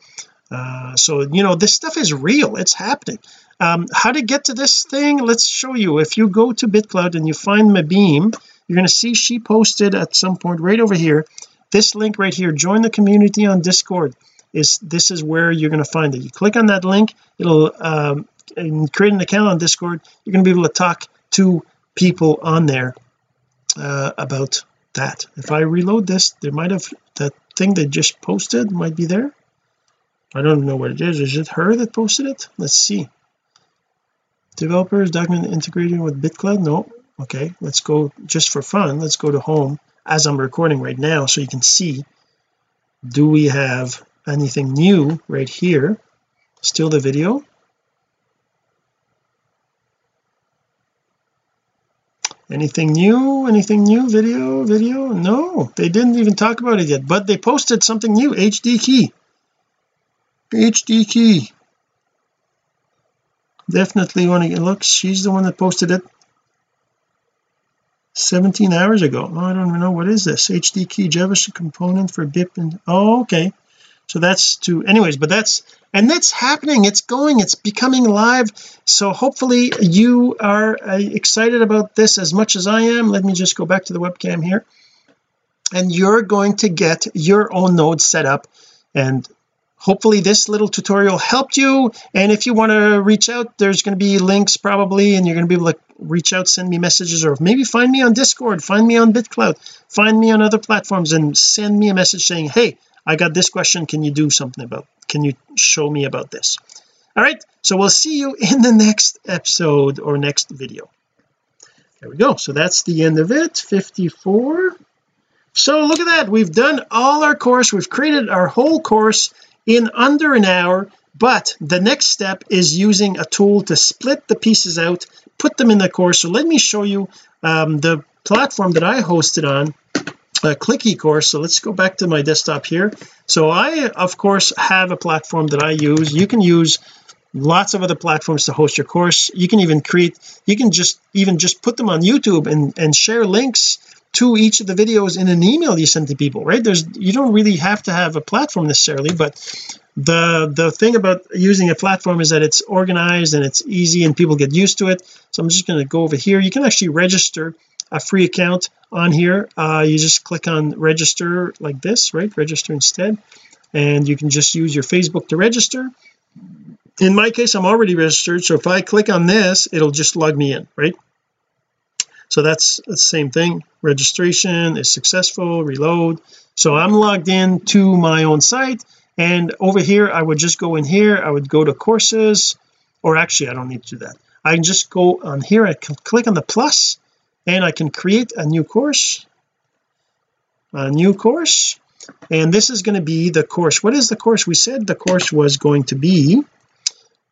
A: Uh, so you know this stuff is real. It's happening. Um, how to get to this thing? Let's show you. If you go to bitclout and you find maebeam you're going to see she posted at some point right over here this link right here. Join the community on discord is this is where you're going to find it. You click on that link it'll um, create an account on discord you're going to be able to talk to people on there uh, about that. If I reload this there might have that thing they just posted might be there. I don't know what it is. Is it her that posted it? Let's see. Developers document integrating with BitClout no. Okay let's go just for fun let's go to home as I'm recording right now so you can see do we have anything new right here. Still the video. Anything new? Anything new? Video? Video? No they didn't even talk about it yet but they posted something new. HD key. HD key. Definitely want to look she's the one that posted it 17 hours ago. Oh, I don't even know what is this. HD key JavaScript component for BIP and oh okay so that's to anyways but that's and that's happening. It's going. It's becoming live. So hopefully you are uh, excited about this as much as I am. Let me just go back to the webcam here. And you're going to get your own node set up. And hopefully this little tutorial helped you. And if you want to reach out there's going to be links probably and you're going to be able to reach out send me messages or maybe find me on discord find me on bitclout find me on other platforms and send me a message saying hey I got this question can you do something about can you show me about this? All right so we'll see you in the next episode or next video. There we go so that's the end of it 54 so look at that we've done all our course we've created our whole course in under an hour but the next step is using a tool to split the pieces out put them in the course. So let me show you um, the platform that I hosted on a click eCourse so let's go back to my desktop here. So I of course have a platform that I use. You can use lots of other platforms to host your course. You can even create you can just even just put them on YouTube and and share links to each of the videos in an email you send to people right? There's you don't really have to have a platform necessarily but the the thing about using a platform is that it's organized and it's easy and people get used to it. So I'm just going to go over here. You can actually register a free account on here. Uh, you just click on register like this right? Register instead. And you can just use your Facebook to register. In my case I'm already registered. So if I click on this it'll just log me in right? So that's the same thing. Registration is successful reload. So I'm logged in to my own site. And over here I would just go in here. I would go to courses. Or actually I don't need to do that. I can just go on here. I can click on the plus and I can create a new course a new course. And this is going to be the course. What is the course? We said the course was going to be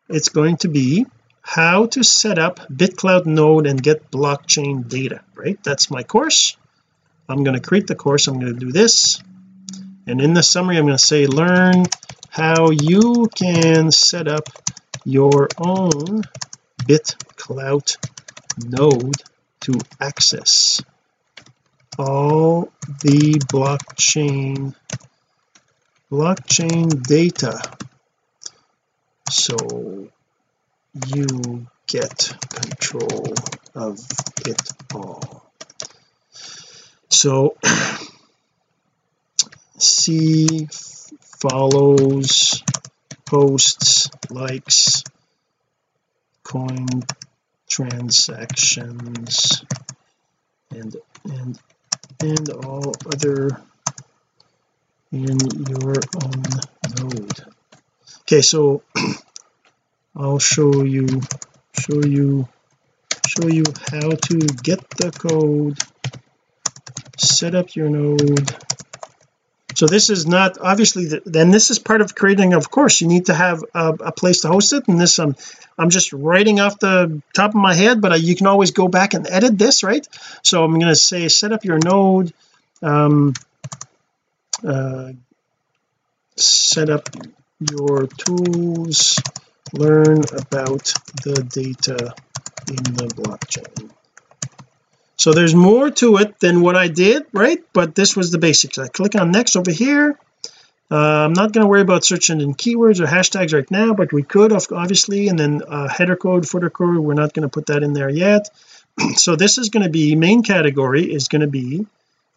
A: it's going to be how to set up bitclout node and get blockchain data right? That's my course. I'm going to create the course. I'm going to do this. And in the summary I'm going to say learn how you can set up your own BitClout node to access all the blockchain blockchain data. So you get control of it all. So see follows posts likes coin transactions and and and all other in your own node okay so I'll show you show you show you how to get the code set up your node so this is not obviously the, then this is part of creating of course you need to have a, a place to host it and this I'm I'm just writing off the top of my head but I, you can always go back and edit this right? So I'm going to say set up your node um uh, set up your tools learn about the data in the blockchain so there's more to it than what I did right? But this was the basics. I click on next over here. Uh, I'm not going to worry about search engine keywords or hashtags right now but we could obviously and then uh, header code footer code we're not going to put that in there yet. So this is going to be main category is going to be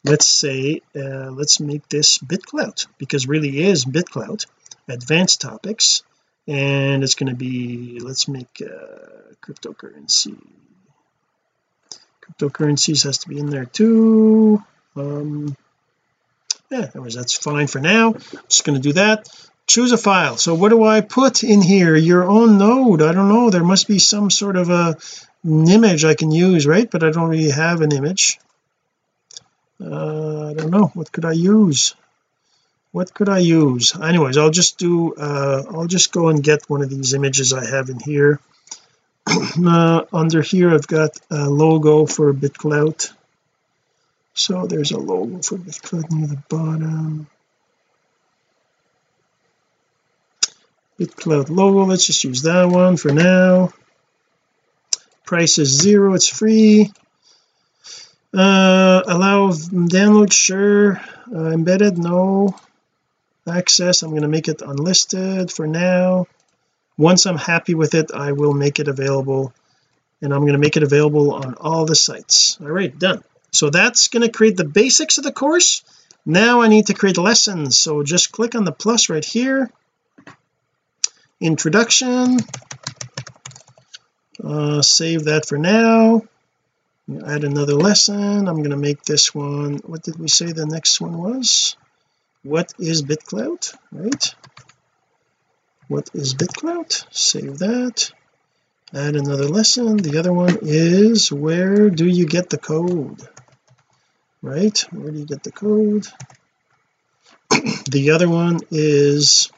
A: let's say uh, let's make this BitClout because really is BitClout advanced topics. And it's going to be let's make uh, cryptocurrency cryptocurrencies has to be in there too. Um yeah anyways that's fine for now. I'm just going to do that. Choose a file. So what do I put in here? Your own node. I don't know. There must be some sort of a an image I can use right? But I don't really have an image. Uh, I don't know. What could I use? What could I use? Anyways I'll just do uh, I'll just go and get one of these images I have in here uh, under here I've got a logo for BitClout so there's a logo for BitClout near the bottom. BitClout logo let's just use that one for now. Price is zero it's free. Uh allow download sure. Uh, embedded no. Access I'm going to make it unlisted for now once I'm happy with it I will make it available and I'm going to make it available on all the sites. All right done. So that's going to create the basics of the course. Now I need to create lessons. So just click on the plus right here. Introduction. Uh, save that for now. Add another lesson. I'm going to make this one what did we say the next one was? What is BitClout right what is bitclout save that. Add another lesson. The other one is where do you get the code? Right where do you get the code? The other one is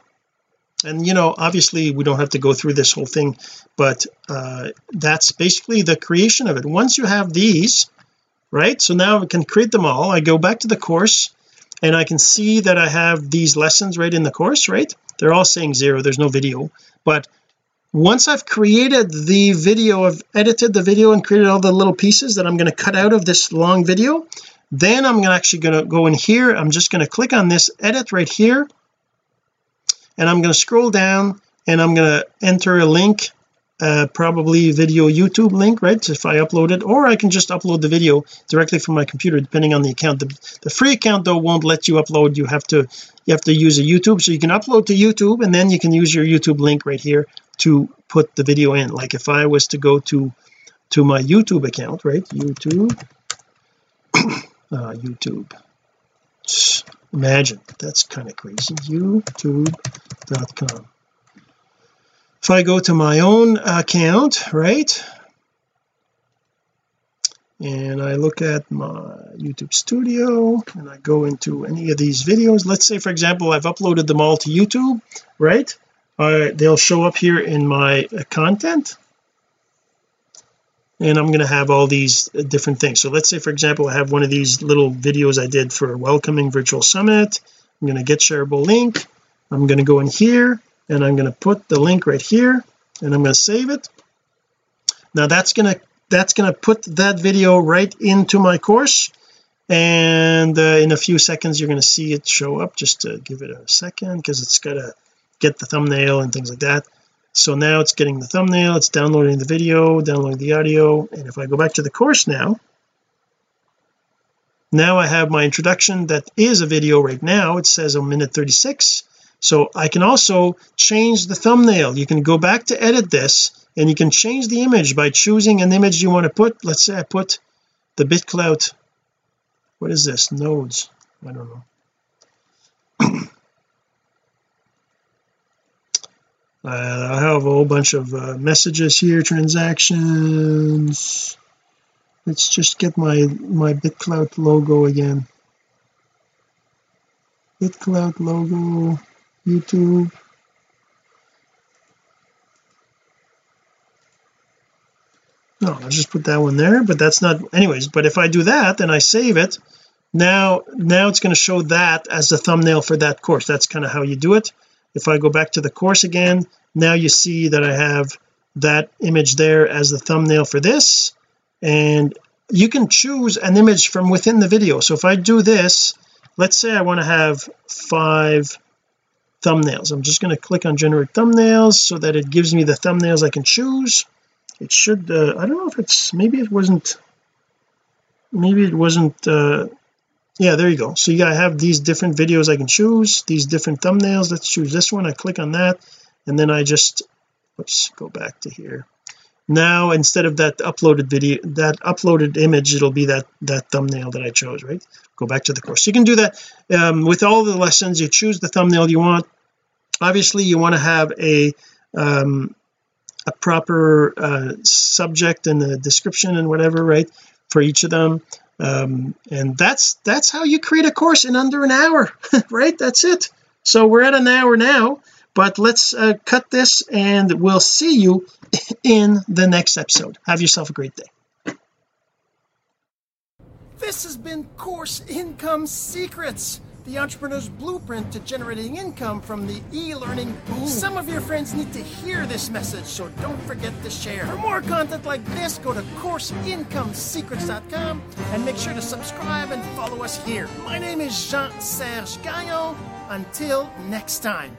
A: and you know obviously we don't have to go through this whole thing but uh, that's basically the creation of it. Once you have these right so now I can create them all. I go back to the course and I can see that I have these lessons right in the course right they're all saying zero. There's no video. But once I've created the video I've edited the video and created all the little pieces that I'm going to cut out of this long video then I'm actually going to go in here. I'm just going to click on this edit right here. And I'm going to scroll down and I'm going to enter a link uh, probably video YouTube link right if I upload it or I can just upload the video directly from my computer depending on the account. The, the free account though won't let you upload. You have to you have to use a YouTube. So you can upload to YouTube and then you can use your YouTube link right here to put the video in. Like if I was to go to to my YouTube account right YouTube uh, YouTube. Imagine. That's kind of crazy youtube.com if I go to my own account right and I look at my YouTube studio and I go into any of these videos let's say for example I've uploaded them all to YouTube right uh, they'll show up here in my uh, content and I'm going to have all these uh, different things. So let's say for example I have one of these little videos I did for welcoming virtual summit. I'm going to get shareable link. I'm going to go in here and I'm going to put the link right here and I'm going to save it. Now that's going to that's going to put that video right into my course and uh, in a few seconds you're going to see it show up. Just to give it a second because it's got to get the thumbnail and things like that. So now it's getting the thumbnail it's downloading the video downloading the audio and if I go back to the course now now I have my introduction that is a video right now. It says a minute 36 so I can also change the thumbnail. You can go back to edit this and you can change the image by choosing an image you want to put. Let's say I put the bitclout what is this? Nodes. I don't know. Uh, I have a whole bunch of uh, messages here transactions. Let's just get my my bitclout logo again. Bitclout logo YouTube. Oh, no I'll just put that one there but that's not anyways but if I do that and I save it. Now now it's going to show that as the thumbnail for that course. That's kind of how you do it. If I go back to the course again now you see that I have that image there as the thumbnail for this and you can choose an image from within the video. So if I do this let's say I want to have five thumbnails. I'm just going to click on generate thumbnails so that it gives me the thumbnails I can choose. It should uh, I don't know if it's maybe it wasn't maybe it wasn't uh yeah there you go. So you gotta have these different videos I can choose these different thumbnails. Let's choose this one. I click on that and then I just let's go back to here now instead of that uploaded video that uploaded image it'll be that that thumbnail that I chose right? Go back to the course. You can do that um, with all the lessons. You choose the thumbnail you want. Obviously you want to have a um, a proper uh, subject and the description and whatever right for each of them. Um, and that's that's how you create a course in under an hour right? That's it. So we're at an hour now but let's uh, cut this and we'll see you in the next episode have yourself a great day
B: This has been Course Income Secrets, the entrepreneur's blueprint to generating income from the e learning boom. Some of your friends need to hear this message, so don't forget to share. For more content like this, go to CourseIncomeSecrets.com and make sure to subscribe and follow us here. My name is Jean Serge Gagnon. Until next time.